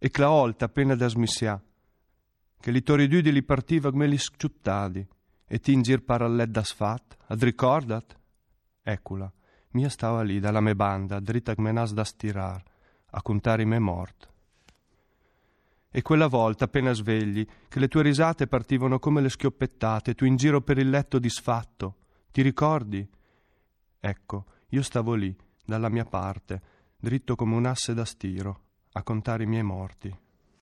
E la volta appena da smissia, che li toridudi li partiva come li sciuttadi, e ti in gir parallet da sfat, ad ricordat? Eccola, mia stava lì dalla me banda, dritta come nas da stirar, a contare me mort. E quella volta, appena svegli, che le tue risate partivano come le schioppettate, tu in giro per il letto disfatto, ti ricordi? Ecco, io stavo lì, dalla mia parte, dritto come un asse da stiro, a contare i miei morti.